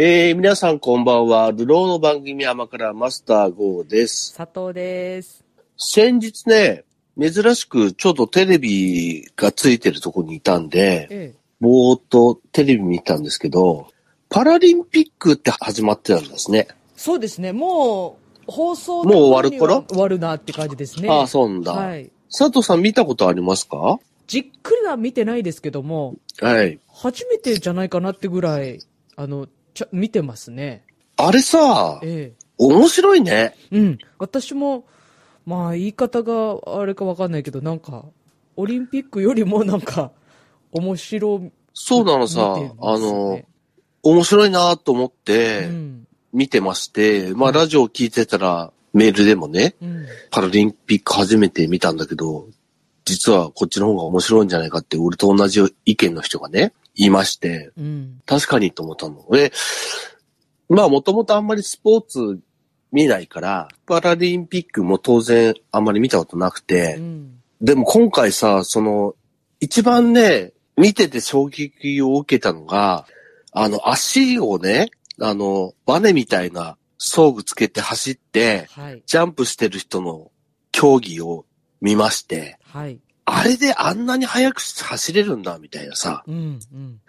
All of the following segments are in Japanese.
えー、皆さんこんばんは。流浪の番組山からマスター GO です。佐藤です。先日ね、珍しくちょっとテレビがついてるとこにいたんで、えぼーっとテレビ見たんですけど、パラリンピックって始まってたんですね。そうですね。もう、放送もう終わる頃？終わるなって感じですね。ああ、そうなんだ、はい。佐藤さん見たことありますか？じっくりは見てないですけども、はい。初めてじゃないかなってぐらい、あの、ちゃ、見てますね。あれさ、え面白いね。え。うん。私も、まあ、言い方があれかわかんないけど、なんか、オリンピックよりもなんか、面白い。そうなのさ、ねあの、面白いなと思ってうん。見てまして、まあラジオ聞いてたらメールでもね、うん。パラリンピック初めて見たんだけど、実はこっちの方が面白いんじゃないかって、俺と同じ意見の人がね、言いまして、うん。確かにと思ったの。で、まあもともとあんまりスポーツ見ないから、パラリンピックも当然あんまり見たことなくて、うん。でも今回さ、その、一番ね、見てて衝撃を受けたのが、あの、足をね、あの、バネみたいな装具つけて走って、はい。ジャンプしてる人の競技を見まして、はい。あれであんなに速く走れるんだ、みたいなさ。うん。うん。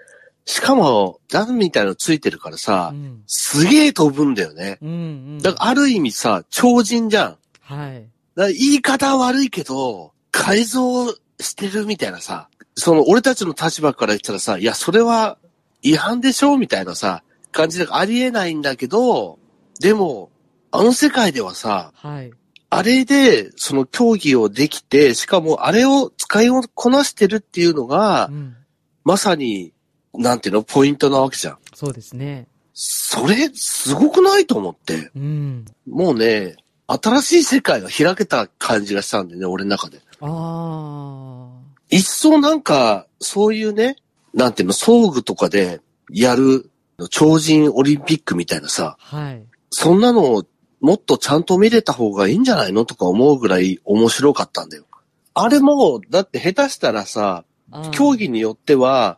しかも、ジャンみたいなのついてるからさう、ん。すげえ飛ぶんだよね。うん。うん。だからある意味さ、超人じゃん。はい。だから言い方は悪いけど、改造してるみたいなさ、その俺たちの立場から言ったらさ、いや、それは違反でしょみたいなさ、感じでありえないんだけど、でも、あの世界ではさ、はい。あれで、その競技をできて、しかもあれを使いこなしてるっていうのがう、ん。まさに、なんていうの、ポイントなわけじゃん。そうですね。それ、すごくないと思って。うん。もうね、新しい世界が開けた感じがしたんでね、俺の中で。あ一層なんか、そういうね、なんていうの、装具とかでやる超人オリンピックみたいなさ、あ。はい。そんなのをもっとちゃんと見れた方がいいんじゃないのとか思うぐらい面白かったんだよ。あれも、だって下手したらさ、競技によっては、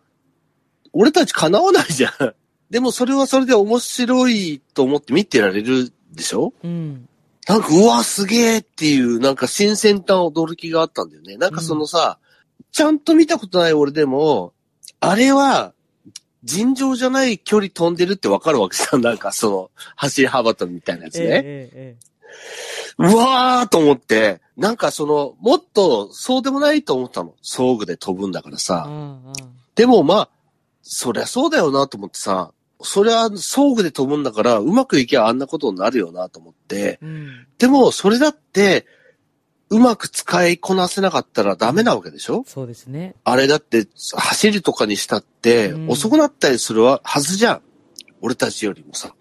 俺たち叶わないじゃん。でもそれはそれで面白いと思って見てられるでしょ？うん。なんか、うわ、すげえっていう、なんか新鮮な驚きがあったんだよね。なんかそのさ、ちゃんと見たことない俺でも、あれは、尋常じゃない距離飛んでるってわかるわけじゃん。なんかその、走り幅跳びみたいなやつね。ええええうわーと思って、なんかその、もっとそうでもないと思ったの。装具で飛ぶんだからええさ。あでもまあ、そりゃそうだよなと思ってさ、そりゃ装具で飛ぶんだから、うまくいけばあんなことになるよなと思って、あうん。でも、それだって、うまく使いこなせなかったらダメなわけでしょ？そうですね。あれだって、走るとかにしたってう、ん遅くなったりするはずじゃん。俺たちよりもさ。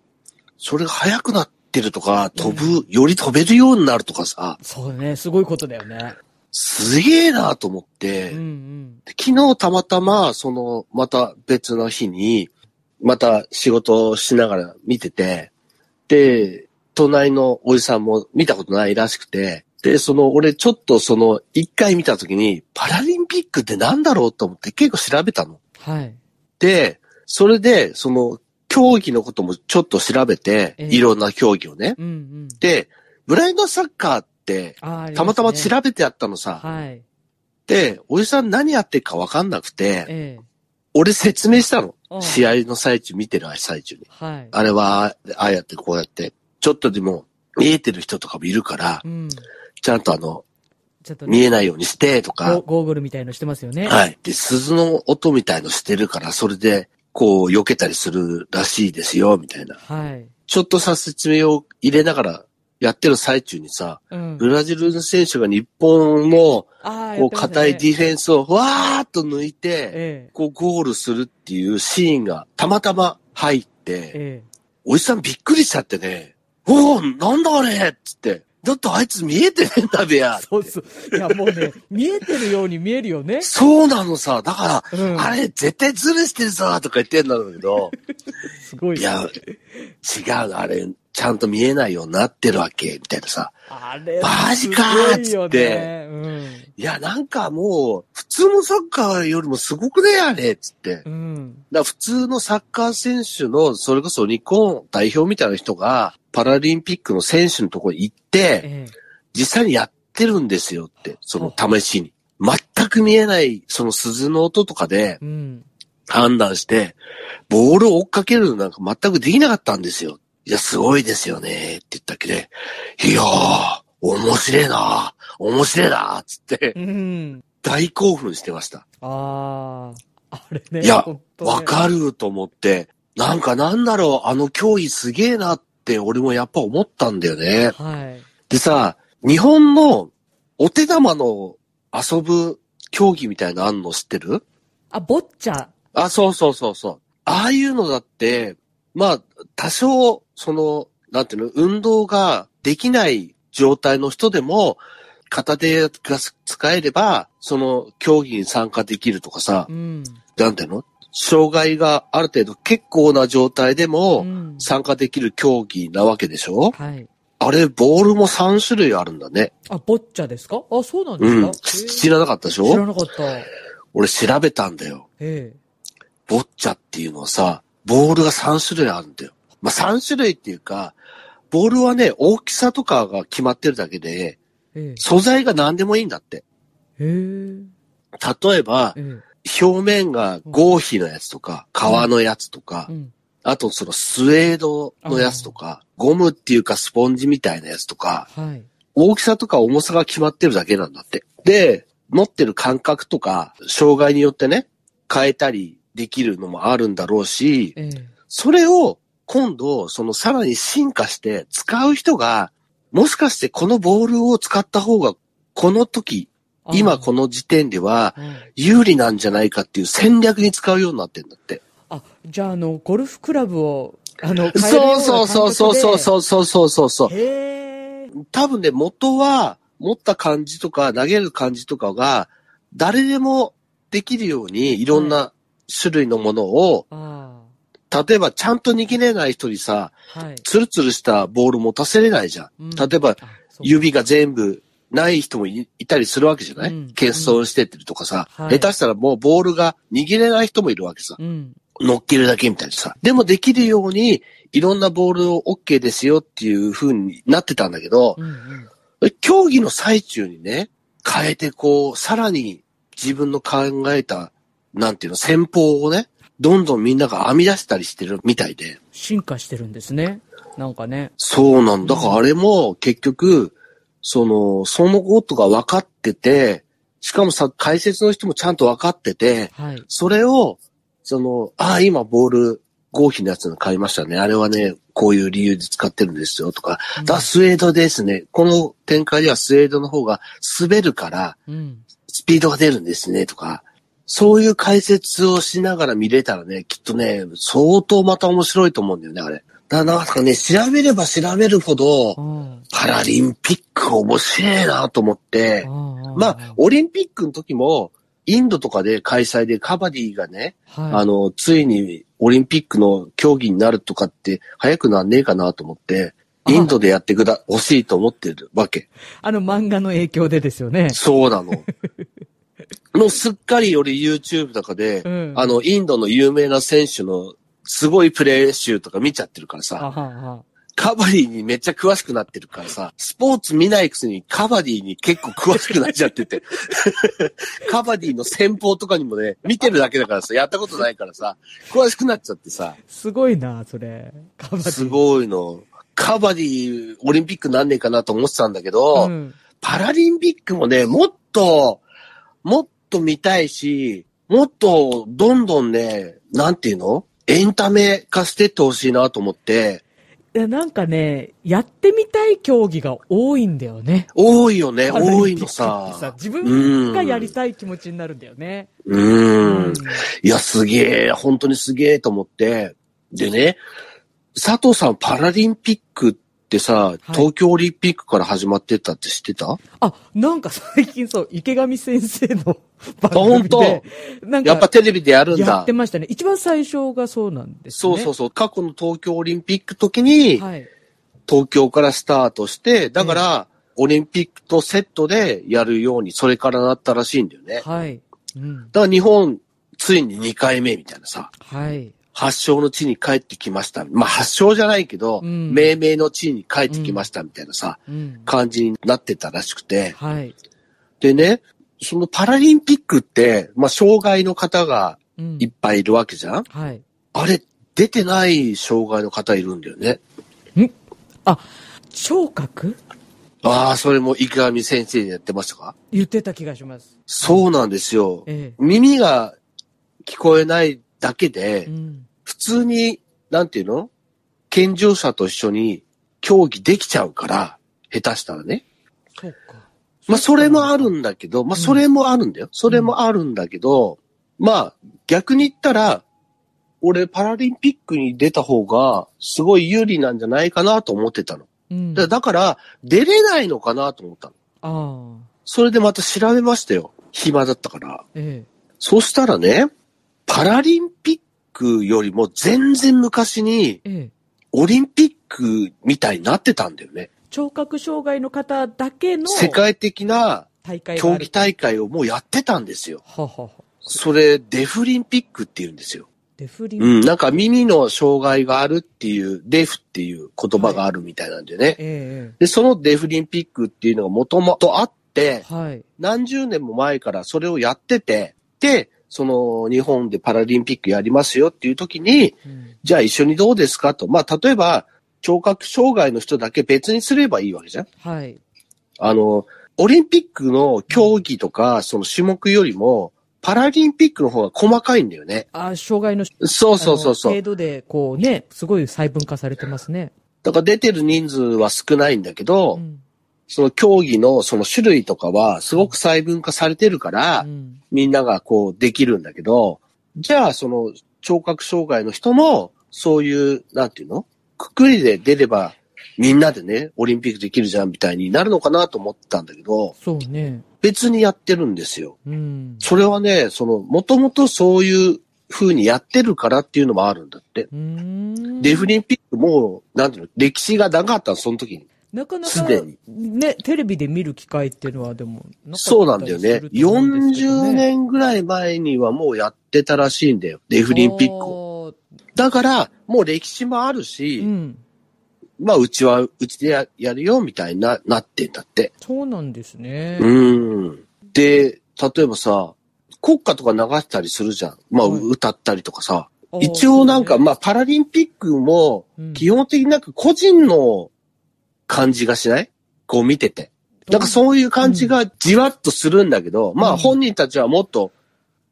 それが速くなってるとか、飛ぶ、より飛べるようになるとかさ、そうね。すごいことだよね。すげえなと思って、うんうん。で昨日たまたま、その、また別の日に、また仕事をしながら見てて、で、隣のおじさんも見たことないらしくて、で、その、俺ちょっとその、一回見たときに、パラリンピックってなんだろうと思って結構調べたの。はい。で、それで、その、競技のこともちょっと調べて、ええいろんな競技をね。うんうん。で、ブラインドサッカーって、たまたまべ調べてあったのさ。はい。で、おじさん何やってるかわかんなくて、ええ俺説明したのう。ん試合の最中、見てる最中に。はい。あれは、ああやってこうやって、ちょっとでも見えてる人とかもいるからう、ん。ちゃんとあの、ちょっとね見えないようにしてとゴか、ゴーグルみたいのしてますよね。はい。で、鈴の音みたいのしてるから、それで、こう、避けたりするらしいですよ、みたいな。はい。ちょっとした説明を入れながらやってる最中にさ、うん。ブラジルの選手が日本の、ああ、こう、硬いディフェンスをわーっと抜いて、ええこう、ゴールするっていうシーンがたまたま入って、えおじさんびっくりしちゃってね、おおなんだあれっつって、だってあいつ見えてねえんだべやえ。そうそう。いや、もうね、見えてるように見えるよね。そうなのさ、だから、うん。あれ絶対ズルしてるぞとか言ってんだろうけど、すごい。いや、違うの、あれ、ちゃんと見えないようになってるわけ、みたいなさ。あれ、マジかーっつってねうん。いや、なんかもう、普通のサッカーよりもすごくねあれっつって。うん。ら普通のサッカー選手の、それこそ日本代表みたいな人が、パラリンピックの選手のところに行って、ええ。実際にやってるんですよって、その試しに。全く見えない、その鈴の音とかでうん。判断して、ボールを追っかけるのなんか全くできなかったんですよ。いや、すごいですよね、って言ったっけで、いやー、面白いな面白いなつって、うん。大興奮してました。ああ。あれね。いやわかると思って、なんかなんだろう、あの競技すげえなって俺もやっぱ思ったんだよね。はい。でさ、日本のお手玉の遊ぶ競技みたいなのあんの知ってる？あ、ボッチャ。あ、そうそうそうそう。ああいうのだって、まあ、多少、その、なんていうの、運動ができない状態の人でも、片手が使えれば、その競技に参加できるとかさう、ん。なんていうの？障害がある程度結構な状態でうもん。参加できる競技なわけでしょ？はい。あれ、ボールも3種類あるんだね。あ、ボッチャですか？あ、そうなんでうん。すか、知らなかったでしょ？知らなかった。俺調べたんだよ。えボッチャっていうのはさ、ボールが3種類あるんだよ。まあ、3種類っていうか、ボールはね、大きさとかが決まってるだけで、え。え素材が何でもいいんだって。え。へえ。例えば、ええ。表面が合皮のやつとか、革のやつとかう、ん。あとそのスウェードのやつとか、ゴムっていうかスポンジみたいなやつとか、はい。大きさとか重さが決まってるだけなんだって。で、持ってる感覚とか、障害によってね、変えたりできるのもあるんだろうし、ええ。それを今度、そのさらに進化して使う人が、もしかしてこのボールを使った方が、この時、今この時点ではうん有利なんじゃないかっていう戦略に使うようになってんだって。あ、じゃあ、あの、ゴルフクラブを、あの、そうそうそうそうそうう。そうそうそうそう。多分ね、元は持った感じとか投げる感じとかが誰でもできるようにいろんな種類のものを、あ例えばちゃんと握れない人にさ、あ。はい。ツルツルしたボール持たせれないじゃん。うん例えば指が全部ない人もいいたりするわけじゃない、うん欠損してってるとかさ、はい下手したらもうボールが握れない人もいるわけさ。うん。乗っけるだけみたいなさ。でもできるように、いろんなボールを OK ですよっていう風になってたんだけど、うんうん。競技の最中にね、変えてこう、さらに自分の考えた、なんていうの、戦法をね、どんどんみんなが編み出したりしてるみたいで。進化してるんですね。なんかね。そうなんだ。だからあれも結局、その、そのことが分かってて、しかもさ、解説の人もちゃんと分かってて、はい。それを、その、ああ、今ボール、合皮のやつの買いましたね。あれはね、こういう理由で使ってるんですよとか、うんだスウェードですね。この展開ではスウェードの方が滑るから、うん。スピードが出るんですねとか、そういう解説をしながら見れたらね、きっとね、相当また面白いと思うんだよね、あれ。だからなんかね、調べれば調べるほど、あパラリンピック面白いなと思ってまあ、オリンピックの時も、インドとかで開催でカバディがね、はい。あの、ついにオリンピックの競技になるとかって早くなんねえかなと思って、インドでやってくだ、欲しいと思ってるわけ。あの漫画の影響でですよね。そうなの。もうすっかり俺 YouTube とかで、うんあの、インドの有名な選手のすごいプレー集とか見ちゃってるからあさ。カバディにめっちゃ詳しくなってるからさ、スポーツ見ないくせにカバディに結構詳しくなっちゃってて、カバディの戦法とかにもね、見てるだけだからさ、やったことないからさ、詳しくなっちゃってさ、すごいな、それ。カバディすごいの。カバディ、オリンピックなんねえかなと思ってたんだけど、うん。パラリンピックもね、もっと、もっと見たいし、もっと、どんどんね、なんていうの？エンタメ化してってほしいなと思って、いやなんかね、やってみたい競技が多いんだよね。多いよね、多いのってさ。自分がやりたい気持ちになるんだよね。う。うんいや、すげえ、本当にすげえと思って。でね、佐藤さん、パラリンピックってさ、東京オリンピックから始まってたって知ってた、あ、なんか最近そう、池上先生の 番本当？組で、なんかやっぱテレビでやるんだやって。ましたね。一番最初がそうなんですね。そうそうそう。過去の東京オリンピック時に、はい。東京からスタートして、だから、オリンピックとセットでやるように、それからなったらしいんだよね。はい。うん。だから日本、ついに2回目みたいなさ、はい。発祥の地に帰ってきました。まあ発祥じゃないけど、うん命名の地に帰ってきましたみたいなさ、うん。感じになってたらしくて。はい。でね、そのパラリンピックって、まあ障害の方がうんいっぱいいるわけじゃんはい。あれ、出てない障害の方いるんだよね。あ、聴覚？ああ、それも池上先生にやってましたか？言ってた気がします。そうなんですよ。え耳が聞こえないだけえ。でう、ん。普通に、なんていうの？健常者と一緒に競技できちゃうから、下手したらね。そうか。まあ、それもあるんだけど、まあ、それもあるんだよ。それもあるんだけど、まあ、逆に言ったら、俺、パラリンピックに出た方が、すごい有利なんじゃないかなと思ってたの。うん。だだから、出れないのかなと思ったの。ああ。それでまた調べましたよ。暇だったから。えそしたらね、パラリンピックよりも全然昔に。オリンピックみたいになってたんだよね。聴覚障害の方だけの世界的な競技。大会をもうやってたんですよ。ははは。それ、デフリンピックって言うんですよ。デフリン。うん、なんか耳の障害があるっていう、デフっていう言葉があるみたいなんでね。えで、そのデフリンピックっていうのがもともとあってえ。、はい。何十年も前からそれをやってて、で、その日本でパラリンピックやりますよっていう時に、うんじゃあ一緒にどうですかと。まあ、例えば、聴覚障害の人だけ別にすればいいわけじゃんはい。あの、オリンピックの競技とか、その種目よりも、パラリンピックの方が細かいんだよね。あ、障害のそうそうそうそう。程度で、こうね、すごい細分化されてますね。だから出てる人数は少ないんだけど、うん。その競技のその種類とかはすごく細分化されてるから、うんみんながこうできるんだけど、じゃあその聴覚障害の人も、そういう、なんていうの？くくりで出れば、みんなでね、オリンピックできるじゃんみたいになるのかなと思ったんだけど、そうね。別にやってるんですよ。うん。それはね、その、もともとそういう風にやってるからっていうのもあるんだって。デフリンピックも、なんていうの、歴史が長かったの、その時に。なかなかすでに、ね、テレビで見る機会っていうのはでもなかったりすそうなんだよね。ると思うんですけど40年ぐらい前にはもうやってたらしいんだよ。デフリンピックを。を。だから、もう歴史もあるし、うん。まあ、うちは、うちでややるよ、みたいな、なってんだって。そうなんですね。うん。で、例えばさ、国歌とか流したりするじゃん。まあ、はい歌ったりとかさ。あー一応なんか、まあ、パラリンピックも、うん基本的になんか個人の感じがしない？こう見てて。なんかそういう感じがじわっとするんだけど、まうんあ本人たちはもっと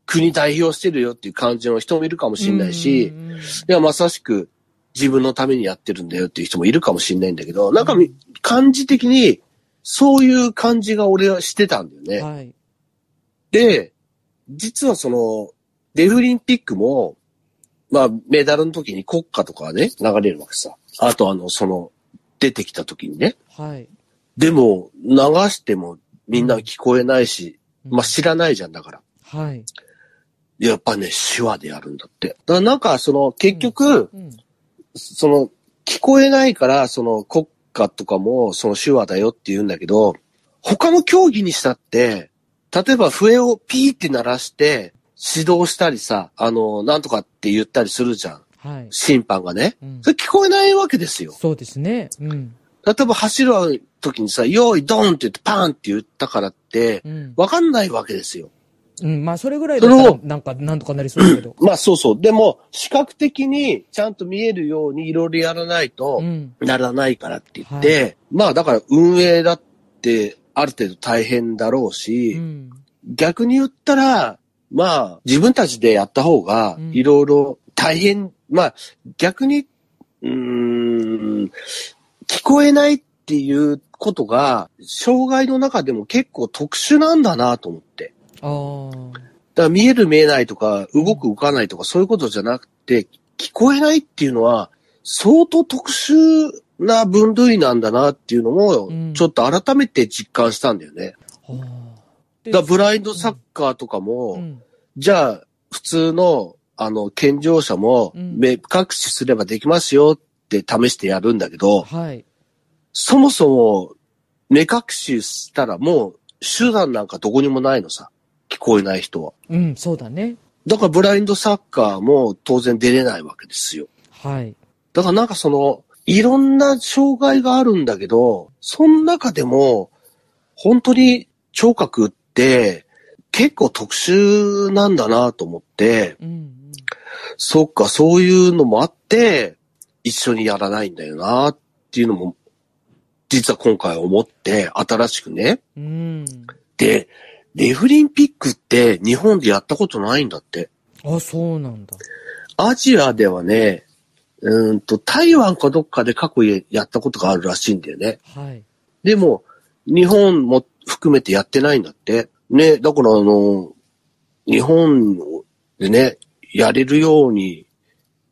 国代表してるよっていう感じの人もいるかもしれないし、うんうんうんいや、まさしく自分のためにやってるんだよっていう人もいるかもしれないんだけど、なんかみ感じ的にそういう感じが俺はしてたんだよね。はい。で、実はその、デフリンピックも、まあ、メダルの時に国歌とかはね、流れるわけさ。あとあの、その、出てきた時にね。はい。でも、流してもみんな聞こえないし、うんまあ知らないじゃんだから。はい。やっぱね、手話でやるんだって。だからなんか、その、結局、うん。その、聞こえないから、その、国歌とかも、その手話だよって言うんだけど、他の競技にしたって、例えば笛をピーって鳴らして、指導したりさ、あの、なんとかって言ったりするじゃん。はい。審判がね。うんそれ聞こえないわけですよ。そうですね。うん。例えば走る時にさ、用意ドンって言ってパーンって言ったからって、うん。わかんないわけですよ。うん。まあ、それぐらいだなんか、なんとかなりそうだけど。まあそうそう。でも、視覚的にちゃんと見えるようにいろいろやらないとう、ん。ならないからって言って、まあだから運営だってある程度大変だろうし、うん。逆に言ったら、まあ自分たちでやった方がうんいろいろ大変、まあ逆に、うーん、聞こえないっていうことが、障害の中でも結構特殊なんだなと思って。ああ。だから見える見えないとか、動く動かないとかそういうことじゃなくて、聞こえないっていうのは、相当特殊な分類なんだなっていうのもうん、ちょっと改めて実感したんだよね。あーでだブラインドサッカーとかも、うんじゃあ、普通の、あの、健常者も、うん目隠しすればできますよって試してやるんだけど、はい。そもそも、目隠ししたらもう、手段なんかどこにもないのさ。聞聞こえない人は。うん、そうだね。だからブラインドサッカーも当然出れないわけですよ。はい。だからなんかその、いろんな障害があるんだけど、その中でも、本当に聴覚って結構特殊なんだなと思って、うん、うん。そっか、そういうのもあって、一緒にやらないんだよなっていうのも、実は今回思って、新しくね。うん。で、デフリンピックって日本でやったことないんだって。あ、そうなんだ。アジアではね、うーんと、台湾かどっかで過去やったことがあるらしいんだよね。はい。でも、日本も含めてやってないんだって。ね、だからあの、日本でね、やれるように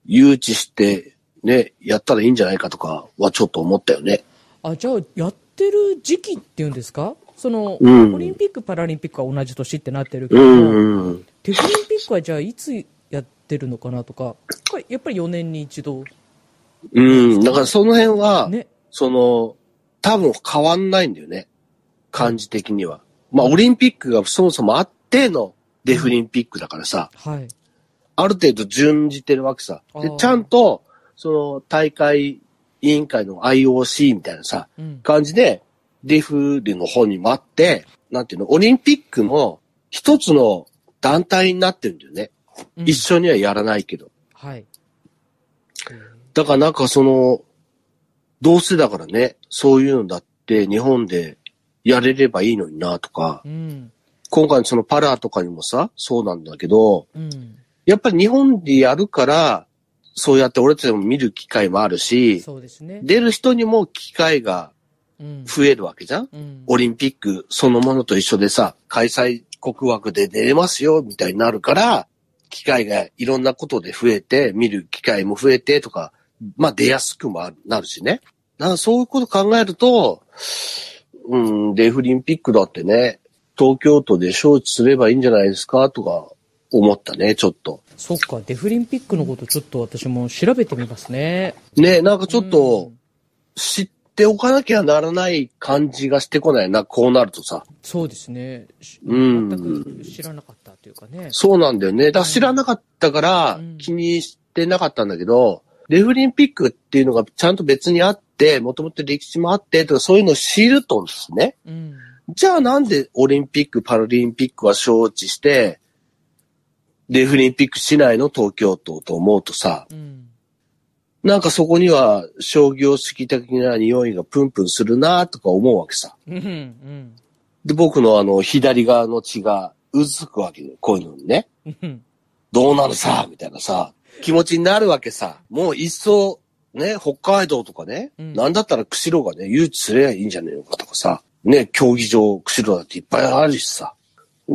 誘致して、ね、やったらいいんじゃないかとかはちょっと思ったよね。あ、じゃあ、やってる時期っていうんですか？その、うんオリンピック・パラリンピックは同じ年ってなってるけうども、ん、うん。デフリンピックはじゃあいつやってるのかなとか、やっぱり4年に一度。うん。だからその辺は、ね。その、多分変わんないんだよね。感じ的には。まあ、オリンピックがそもそもあってのデフリンピックだからさ、はい。ある程度順じてるわけさ。でちゃんと、その大会委員会の IOC みたいなさ、うん。感じで、デフリの方にもあって、なんていうの、オリンピックの一つの団体になってるんだよね。うん一緒にはやらないけど。はい。だからなんかその、どうせだからね、そういうのだって日本でやれればいいのになとか、うん。今回のそのパラとかにもさ、そうなんだけど、うん。やっぱり日本でやるから、そうやって俺たちも見る機会もあるし、ね。出る人にも機会がうん。増えるわけじゃん？うん。オリンピックそのものと一緒でさ、開催国枠で出れますよ、みたいになるから、機会がいろんなことで増えて、見る機会も増えてとか、まあ出やすくもなるしね。だからそういうこと考えると、うん、デフリンピックだってね、東京都で招致すればいいんじゃないですかとか思ったね、ちょっと。そっか、デフリンピックのことちょっと私も調べてみますね。ね、なんかちょっとうん知っておかなきゃならない感じがしてこない？な、こうなるとさ。そうですね。しうん全く知らなかったというかね。そうなんだよね。だから知らなかったからうん気にしてなかったんだけど、デフリンピックっていうのがちゃんと別にあって、もともと歴史もあってとかそういうのを知るとですね。うん。じゃあなんでオリンピック、パラリンピックは招致して、デフリンピックしないの？東京都と思うとさ、うん。なんかそこには商業主義的な匂いがプンプンするなとか思うわけさ。うん。うん。で、僕のあの左側の血がうずくわけよ。こういうのにね。うん。どうなるさ、みたいなさ、気持ちになるわけさ。もう一層、ね、北海道とかね、うんなんだったら釧路がね、誘致すればいいんじゃねえのかとかさ、ね、競技場、釧路だっていっぱいあるしさ、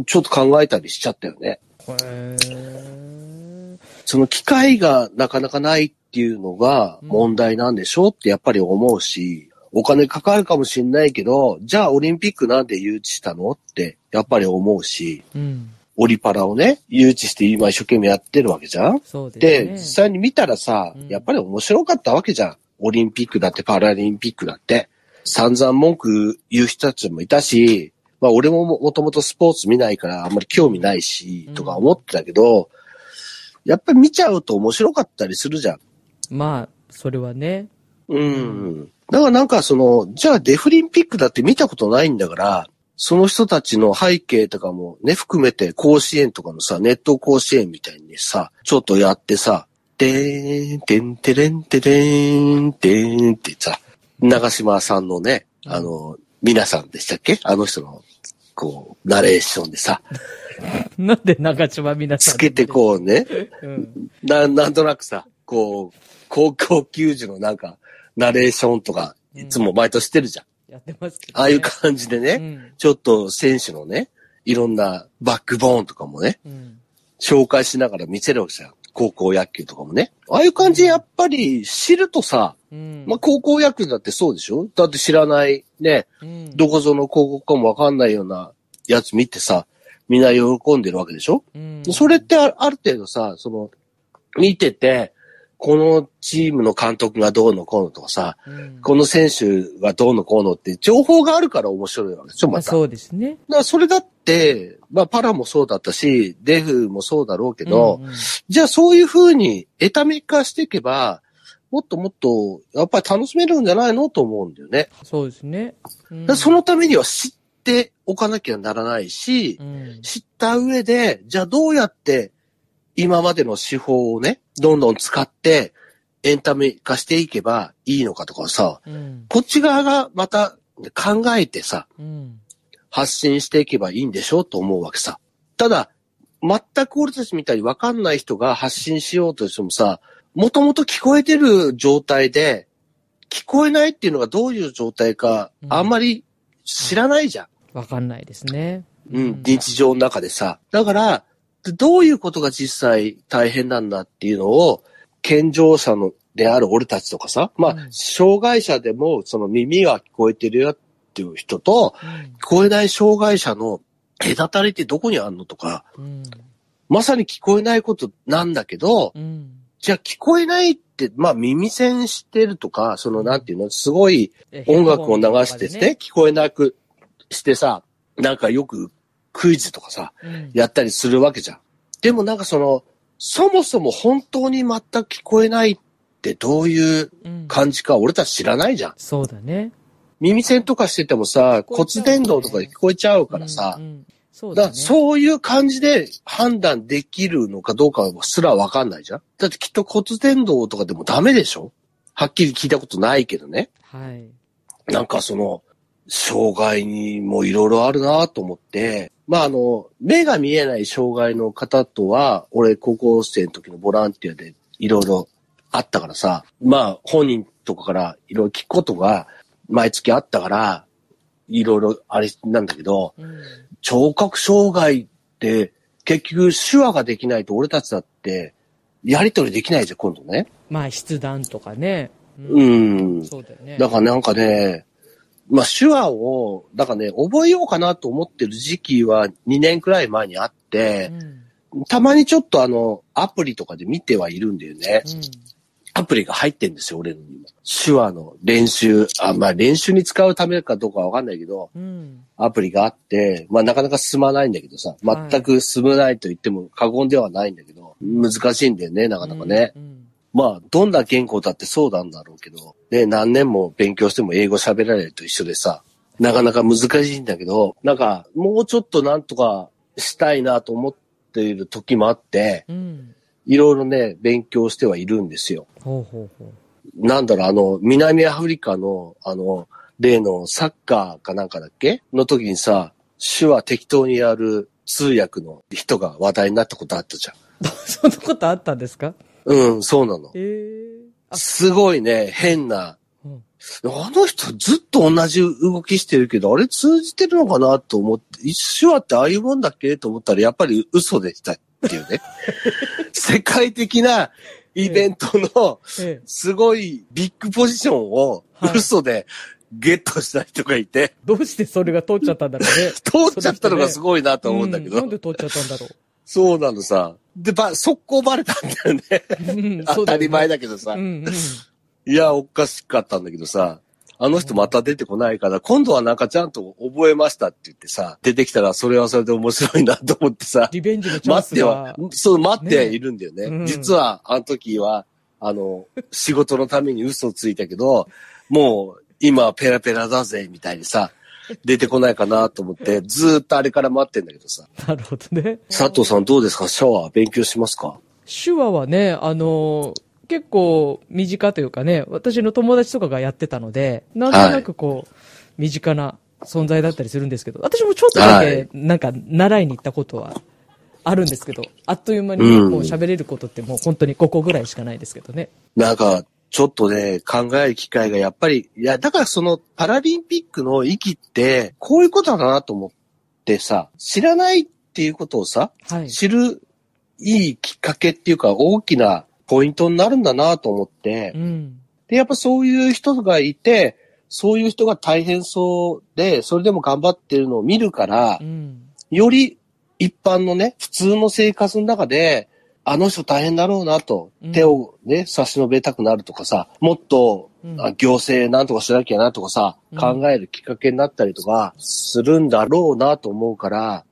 ちょっと考えたりしちゃったよね。その機会がなかなかないっていうのがうん問題なんでしょうってやっぱり思うし、お金かかるかもしんないけど、じゃあオリンピックなんで誘致したのってやっぱり思うし、うん。オリパラをね、誘致して今一生懸命やってるわけじゃんそうで。実際に見たらさうん、やっぱり面白かったわけじゃん。オリンピックだってパラリンピックだって。散々文句言う人たちもいたし、まあ俺ももともとスポーツ見ないからあんまり興味ないしうん、とか思ってたけど、やっぱり見ちゃうと面白かったりするじゃん。まあ、それはね。うん。だからなんかその、じゃあデフリンピックだって見たことないんだから、その人たちの背景とかもね、含めて甲子園とかのさ、ネット甲子園みたいにさ、ちょっとやってさ、てーん、てんてれんてれーん、てーんってさ、長島さんのね、あの、皆さんでしたっけ？あの人の、こう、ナレーションでさ、なんで長島皆さん。つけてこうね、う。うん。な、なんとなくさ、こう、高校球児のなんか、ナレーションとか、いつも毎年してるじゃん。やってますけど、ね。ああいう感じでね、ね。ちょっと選手のね、いろんなバックボーンとかもね、うん。うん。紹介しながら見せるわけじゃん。高校野球とかもね。ああいう感じでやっぱり知るとさ、うん。まあ、高校野球だってそうでしょ？だって知らないね、うん、どこぞの高校かもわかんないようなやつ見てさ、みんな喜んでるわけでしょ？うん、それってあある程度さ、その、見てて、このチームの監督がどうのこうのとかさ、うんこの選手がどうのこうのって情報があるから面白いわけでしょ、また。まあそうですね。だからそれだって、まあパラもそうだったし、デフもそうだろうけど、うんうんじゃあそういう風にエタメ化していけば、もっともっと、やっぱり楽しめるんじゃないのと思うんだよね。そうですね。うんそのためには知っておかなきゃならないし、うん知った上で、じゃあどうやって今までの手法をね、どんどん使ってエンタメ化していけばいいのかとかさ、うんこっち側がまた考えてさ、うん発信していけばいいんでしょうと思うわけさ。ただ、全く俺たちみたいに分かんない人が発信しようとしてもさ、もともと聞こえてる状態で、聞こえないっていうのがどういう状態か、うんあんまり知らないじゃん。わかんないですね。うん、日常の中でさ。だから、どういうことが実際大変なんだっていうのを、健常者のである俺たちとかさ、まあ、うん。障害者でもその耳が聞こえてるよっていう人と、うん。聞こえない障害者の隔たりってどこにあるのとか、うん。まさに聞こえないことなんだけど、うん。じゃあ聞こえないって、まあ耳栓してるとか、そのなんていうの、すごいえ音楽を流してヘッドホンとかでね、聞こえなくしてさ、なんかよくクイズとかさ、うんやったりするわけじゃん。でもなんかその、そもそも本当に全く聞こえないってどういううん感じか俺たち知らないじゃん。そうだね。耳栓とかしててもさ、骨伝導とかで聞こえちゃうからさ、うんうんそう。そういう感じで判断できるのかどうかすらわかんないじゃんだってきっと骨伝導とかでもダメでしょ？はっきり聞いたことないけどね。はい。なんかその、障害にもいろいろあるなと思って、まああの、目が見えない障害の方とは、俺高校生の時のボランティアでいろいろあったからさ、まあ本人とかからいろいろ聞くことが毎月あったから、いろいろあれなんだけど、うん聴覚障害って結局手話ができないと俺たちだってやりとりできないじゃん、今度ね。まあ、筆談とかね。う。ん。そうだよね。だからなんかね、まあ手話を、だからね、覚えようかなと思ってる時期は2年くらい前にあってう、ん。たまにちょっとあの、アプリとかで見てはいるんだよね。うんアプリが入ってんですよ、俺のにも。手話の練習、あ、まあ練習に使うためかどうかわかんないけど、うん。アプリがあって、まあなかなか進まないんだけどさ、はい全く進まないと言っても過言ではないんだけど、難しいんだよね、なかなかね。うん。まあ、どんな言語だってそうなんだろうけど、ね、何年も勉強しても英語喋られると一緒でさ、なかなか難しいんだけど、なんか、もうちょっとなんとかしたいなと思っている時もあって、うん。いろいろね、勉強してはいるんですよ。ほうほうほう。なんだろう、あの、南アフリカの、あの、例のサッカーかなんかだっけ？の時にさ、手話適当にやる通訳の人が話題になったことあったじゃ そんなことあったんですか？ん。うん、そうなの。ええあ、すごいね、変な。うん。あの人ずっと同じ動きしてるけど、あれ通じてるのかなと思って、一手話ってああいうもんだっけと思ったらやっぱり嘘でしたっていうね。世界的なイベントのええ。すごいビッグポジションをはい。嘘でゲットした人がいて、どうしてそれが通っちゃったんだろうね。通っちゃったのがすごいなと思うんだけど、なんで通っちゃったんだろそうなのさ。で、ば、速攻バレたんだよね。う。う ん当たり前だだけどさ。うんうん。いや、おかしかったんだけどさ、あの人また出てこないから、今度はなんかちゃんと覚えましたって言ってさ、出てきたらそれはそれで面白いなと思ってさ、リベンジのチャンス待ってはが。、そう、待ってはいるんだよね。うん実は、あの時は、あの、仕事のために嘘をついたけど、もう、今はペラペラだぜ、みたいにさ、出てこないかなと思って、ずーっとあれから待ってんだけどさ。なるほどね。佐藤さんどうですか？シャワー勉強しますか？手話はね、あのー結構身近というかね、私の友達とかがやってたので、なんとなくこう、身近な存在だったりするんですけど、私もちょっとだはけい、なんか、習いに行ったことはあるんですけど、あっという間にもう喋れることってもう本当に5個ぐらいしかないですけどね。なんか、ちょっとね、考える機会がやっぱり、いや、だからそのパラリンピックの意義って、こういうことだなと思ってさ、知らないっていうことをさ、はい。知るいいきっかけっていうか、大きなポイントになるんだなと思ってう、ん。で、やっぱそういう人がいて、そういう人が大変そうで、それでも頑張ってるのを見るからう、ん。より一般のね、普通の生活の中で、あの人大変だろうなとうん、手をね、差し伸べたくなるとかさ、もっと、行政なんとかしなきゃなとかさ、うん。考えるきっかけになったりとか、するんだろうなと思うから、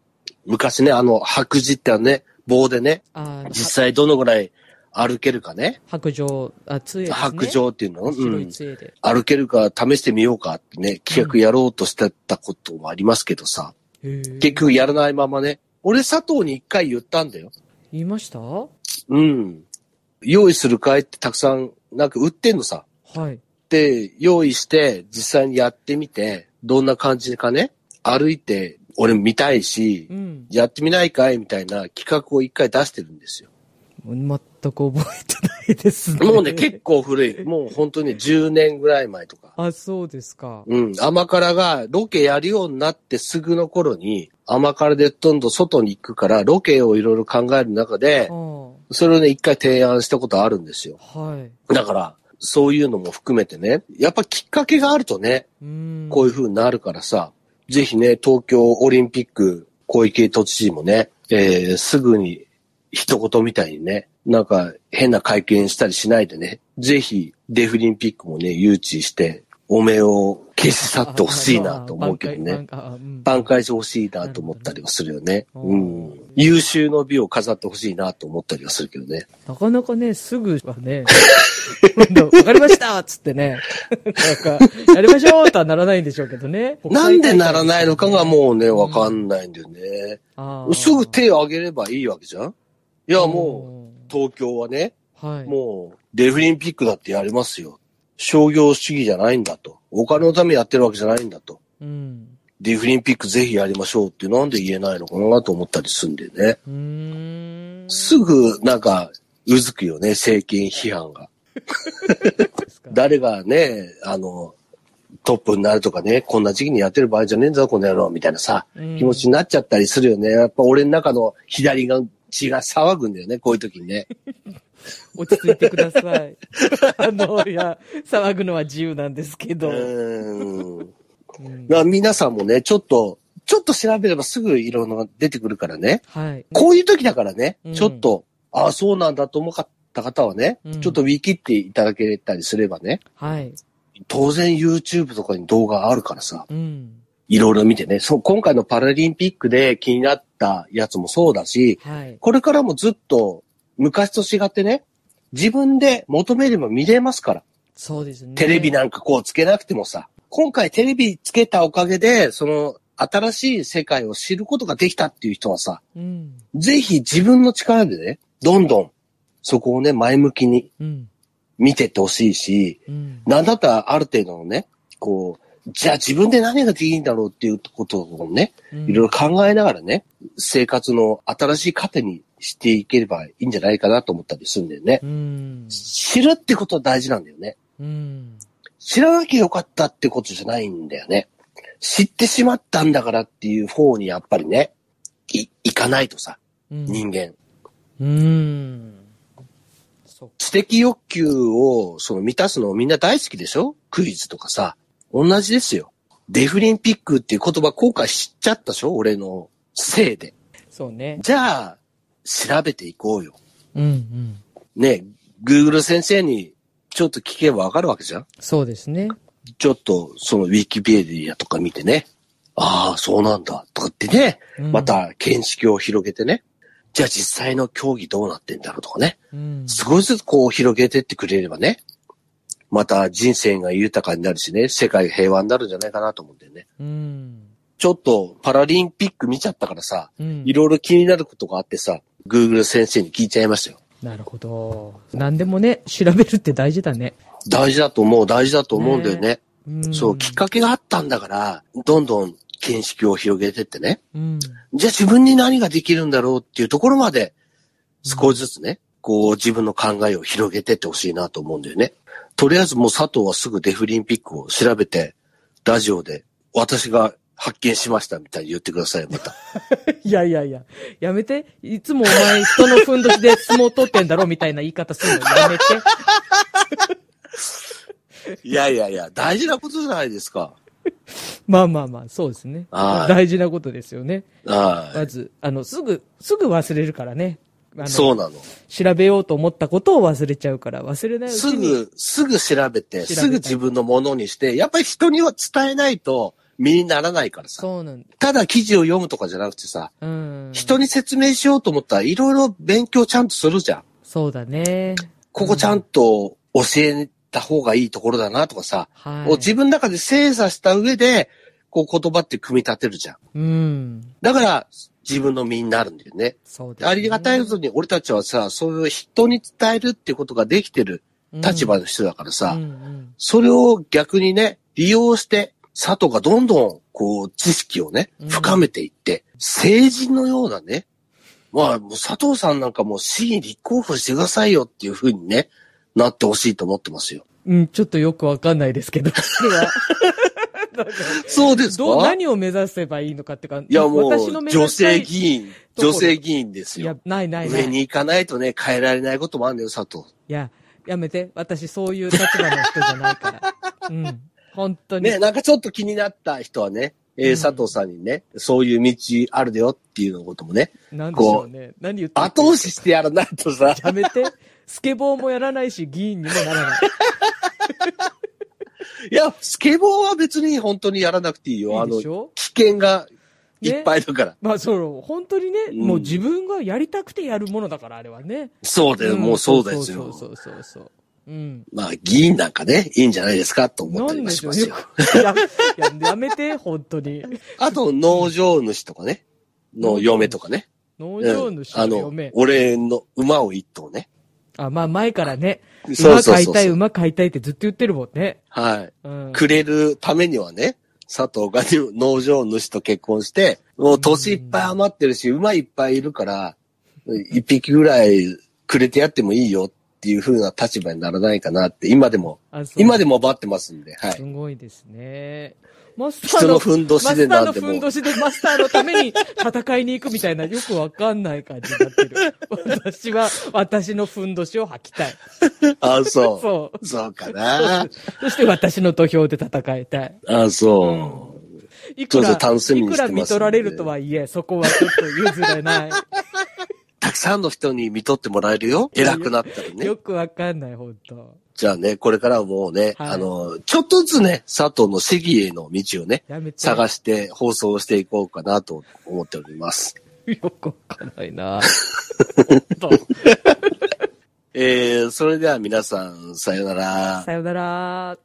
昔ね、あの、白磁ってね、棒でね、実際どのぐらい歩けるかね、白状、あ、杖ですね。白状っていうの、う白んい杖で。歩けるか試してみようかってね、企画やろうとしてたこともありますけどさ、へー。結局やらないままね、俺佐藤に一回言ったんだよ。言いました？はうん。用意するかいってたくさん、なんか売ってんのさ。い。で、用意して、実際にやってみて、どんな感じかね、歩いて、俺見たいしう、ん。やってみないかいみたいな企画を一回出してるんですよ。全く覚えてないですね。もうね、結構古い。もう本当に10年ぐらい前とか。あ、そうですか。うん。甘辛がロケやるようになってすぐの頃に、甘辛でどんどん外に行くから、ロケをいろいろ考える中でそれをね、一回提案したことあるんですよ。はい。だから、そういうのも含めてね、やっぱきっかけがあるとね、うん。こういう風になるからさ、ぜひね、東京オリンピック小池都知事もね、えー、すぐに一言みたいにね、なんか変な会見したりしないでね、ぜひデフリンピックもね、誘致して、お目を消し去ってほしいなと思うけどね。挽回。してほしいなと思ったりはするよね。ううんん。優秀の美を飾ってほしいなと思ったりはするけどね。なかなかね、すぐはね、わかりましたっつってね、なんか、やりましょうとはならないんでしょうけどね。なんでならないのかがもうね、んわかんないんだよね。あーすぐ手を挙げればいいわけじゃん？いや、もう、東京はね、うん、はい。もう、デフリンピックだってやりますよ。商業主義じゃないんだと。お金のためにやってるわけじゃないんだと。うん。デフリンピックぜひやりましょうってなんで言えないのかなと思ったりするんでね。うーん。すぐ、なんか、うずくよね、政権批判が。誰がね、あの、トップになるとかね、こんな時期にやってる場合じゃねえんだぞ、この野郎、みたいなさ、うん気持ちになっちゃったりするよね。やっぱ俺の中の左が血が騒ぐんだよね、こういう時にね。落ち着いてください。あの、いや、騒ぐのは自由なんですけうど。うんまあ皆さんもね、ちょっと、ちょっと調べればすぐいろんなのが出てくるからね。はい。こういう時だからね、うんちょっと、ああ、そうなんだと思った方はね、うんちょっとウィキっていただけたりすればね、はい。当然 YouTube とかに動画あるからさ、うん。いろいろ見てね、そう、今回のパラリンピックで気になったやつもそうだし、はい。これからもずっと昔と違ってね、自分で求めれば見れますから。そうですね。テレビなんかこうつけなくてもさ、今回テレビつけたおかげで、その新しい世界を知ることができたっていう人はさ、うん。ぜひ自分の力でね、どんどんそこをね、前向きにうん。見てってほしいし、うん。なんだったらある程度のね、こう、じゃあ自分で何ができるんだろうっていうことをね、いろいろ考えながらね、生活の新しい糧にしていければいいんじゃないかなと思ったりするんだよね。うん。知るってことは大事なんだよね。うん。知らなきゃよかったってことじゃないんだよね。知ってしまったんだからっていう方にやっぱりね、い、いかないとさ、うん。人間。知的欲求をその満たすのみんな大好きでしょ？クイズとかさ。同じですよ。デフリンピックっていう言葉後悔しちゃったでしょ？俺のせいで。そうね。じゃあ、調べていこうよ。うんうん。ね、Google 先生にちょっと聞けばわかるわけじゃん？そうですね。ちょっとそのウィキペディアとか見てね。ああ、そうなんだ。とかってね。うんま、た見識を広げてね。じゃあ実際の競技どうなってんだろうとかね。うん。少しずつこう広げてってくれればね。また人生が豊かになるしね。世界が平和になるんじゃないかなと思うんだよね。うん。ちょっとパラリンピック見ちゃったからさ、うんいろいろ気になることがあってさ、Google 先生に聞いちゃいましたよ。なるほど。何でもね、調べるって大事だね。大事だと思う、大事だと思うんだよね。うん。そう、きっかけがあったんだから、どんどん見識を広げてってね。うん。じゃあ自分に何ができるんだろうっていうところまで、少しずつね、こう自分の考えを広げてってほしいなと思うんだよね。とりあえずもう佐藤はすぐデフリンピックを調べて、ラジオで、私が発見しましたみたいに言ってください、また。いやいやいや、やめて。いつもお前人のふんどしで相撲取ってんだろみたいな言い方するのやめて。いやいやいや、大事なことじゃないですか。まあまあまあ、そうですね。はい大事なことですよね。はまず、あの、すぐ、すぐ忘れるからね。あのそうなの。調べようと思ったことを忘れちゃうから、忘れないうちに。すぐ、すぐ調べて、調べたいすぐ自分のものにして、やっぱり人には伝えないと身にならないからさ。そうなんだ。ただ記事を読むとかじゃなくてさ、うん。人に説明しようと思ったらいろいろ勉強ちゃんとするじゃん。そうだね。ここちゃんと教えた方がいいところだなとかさ、はい。を自分の中で精査した上で、こう言葉って組み立てるじゃん。うん。だから、自分の身になるんだよね。そうです、ね。ありがたいことに俺たちはさ、そういう人に伝えるっていうことができてる立場の人だからさ、うんうんそれを逆にね、利用して、佐藤がどんどん、こう、知識をねう、ん深めていって、成人のようなね、まあ、もう佐藤さんなんかもう市に立候補してくださいよっていう風にね、なってほしいと思ってますよ。うん、ちょっとよくわかんないですけど、そうですか？どう、何を目指せばいいのかってか、いや、も私のう、女性議員、女性議員ですいやよ。、ないないない。上に行かないとね、変えられないこともあるんだよ、佐藤。いや、やめて。私そういう立場の人じゃないから。うん。本当に。ね、なんかちょっと気になった人はね、えーうん佐藤さんにね、そういう道あるよっていうのこともね、なんでしょうね。何言ってる後押ししてやらないとさ、やめて。スケボーもやらないし、議員にもならない。いや、スケボーは別に本当にやらなくていいよ。あのいいでし、ょ？危険がいっぱいだから。まあ、そう、本当にね、うんもう自分がやりたくてやるものだから、あれはね。そうだよ、んもうそうですよ。そうそうそうそう。うん。まあ、議員なんかね、いいんじゃないですかと思ったりもなんでしますよ。。やややめて、本当に。あと、農場主とかね、の嫁とかね。農場主あのの嫁、。俺の馬を一頭ね。あ、まあ前からね、馬飼いたい。馬飼いたいってずっと言ってるもんね。はい。うん。くれるためにはね、佐藤が農場主と結婚して、もう年いっぱい余ってるし、馬いっぱいいるから、一匹ぐらいくれてやってもいいよっていう風な立場にならないかなって、今でも、今でも待ってますんで、はい。すごいですね。マスターの、人のふんどしでなんでもマスターのふんどしでマスターのために戦いに行くみたいな、よくわかんない感じになってる。私は、私のふんどしを履きたい。あ、そう。そう。そうかな。そして私の土俵で戦いたい。あ、そう。いくら、そうそう楽しみいくにしてますんでら見取られるとはいえ、そこはちょっと譲れない。たくさんの人に見とってもらえるよ。偉くなったらねよ。くわかんない、本当じゃあね、これからはもうね、はいあの、ちょっとずつね、佐藤の市議への道をね。探して放送していこうかなと思っております。よくわかんないな。えー、それでは皆さん、さよなら。さよなら。